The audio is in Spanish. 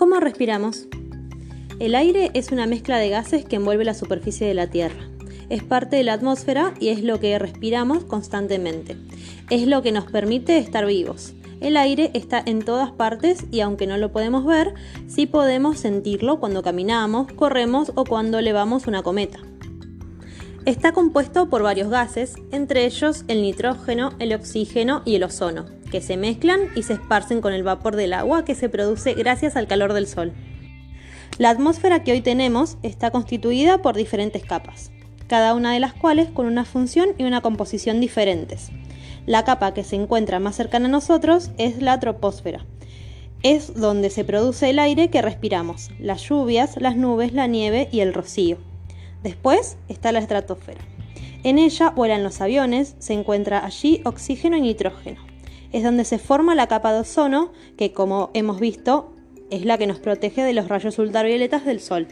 ¿Cómo respiramos? El aire es una mezcla de gases que envuelve la superficie de la Tierra. Es parte de la atmósfera y es lo que respiramos constantemente. Es lo que nos permite estar vivos. El aire está en todas partes y aunque no lo podemos ver, sí podemos sentirlo cuando caminamos, corremos o cuando elevamos una cometa. Está compuesto por varios gases, entre ellos el nitrógeno, el oxígeno y el ozono, que se mezclan y se esparcen con el vapor del agua que se produce gracias al calor del sol. La atmósfera que hoy tenemos está constituida por diferentes capas, cada una de las cuales con una función y una composición diferentes. La capa que se encuentra más cercana a nosotros es la troposfera. Es donde se produce el aire que respiramos, las lluvias, las nubes, la nieve y el rocío. Después está la estratosfera. En ella vuelan los aviones, se encuentra allí oxígeno y nitrógeno. Es donde se forma la capa de ozono, que como hemos visto es la que nos protege de los rayos ultravioletas del Sol.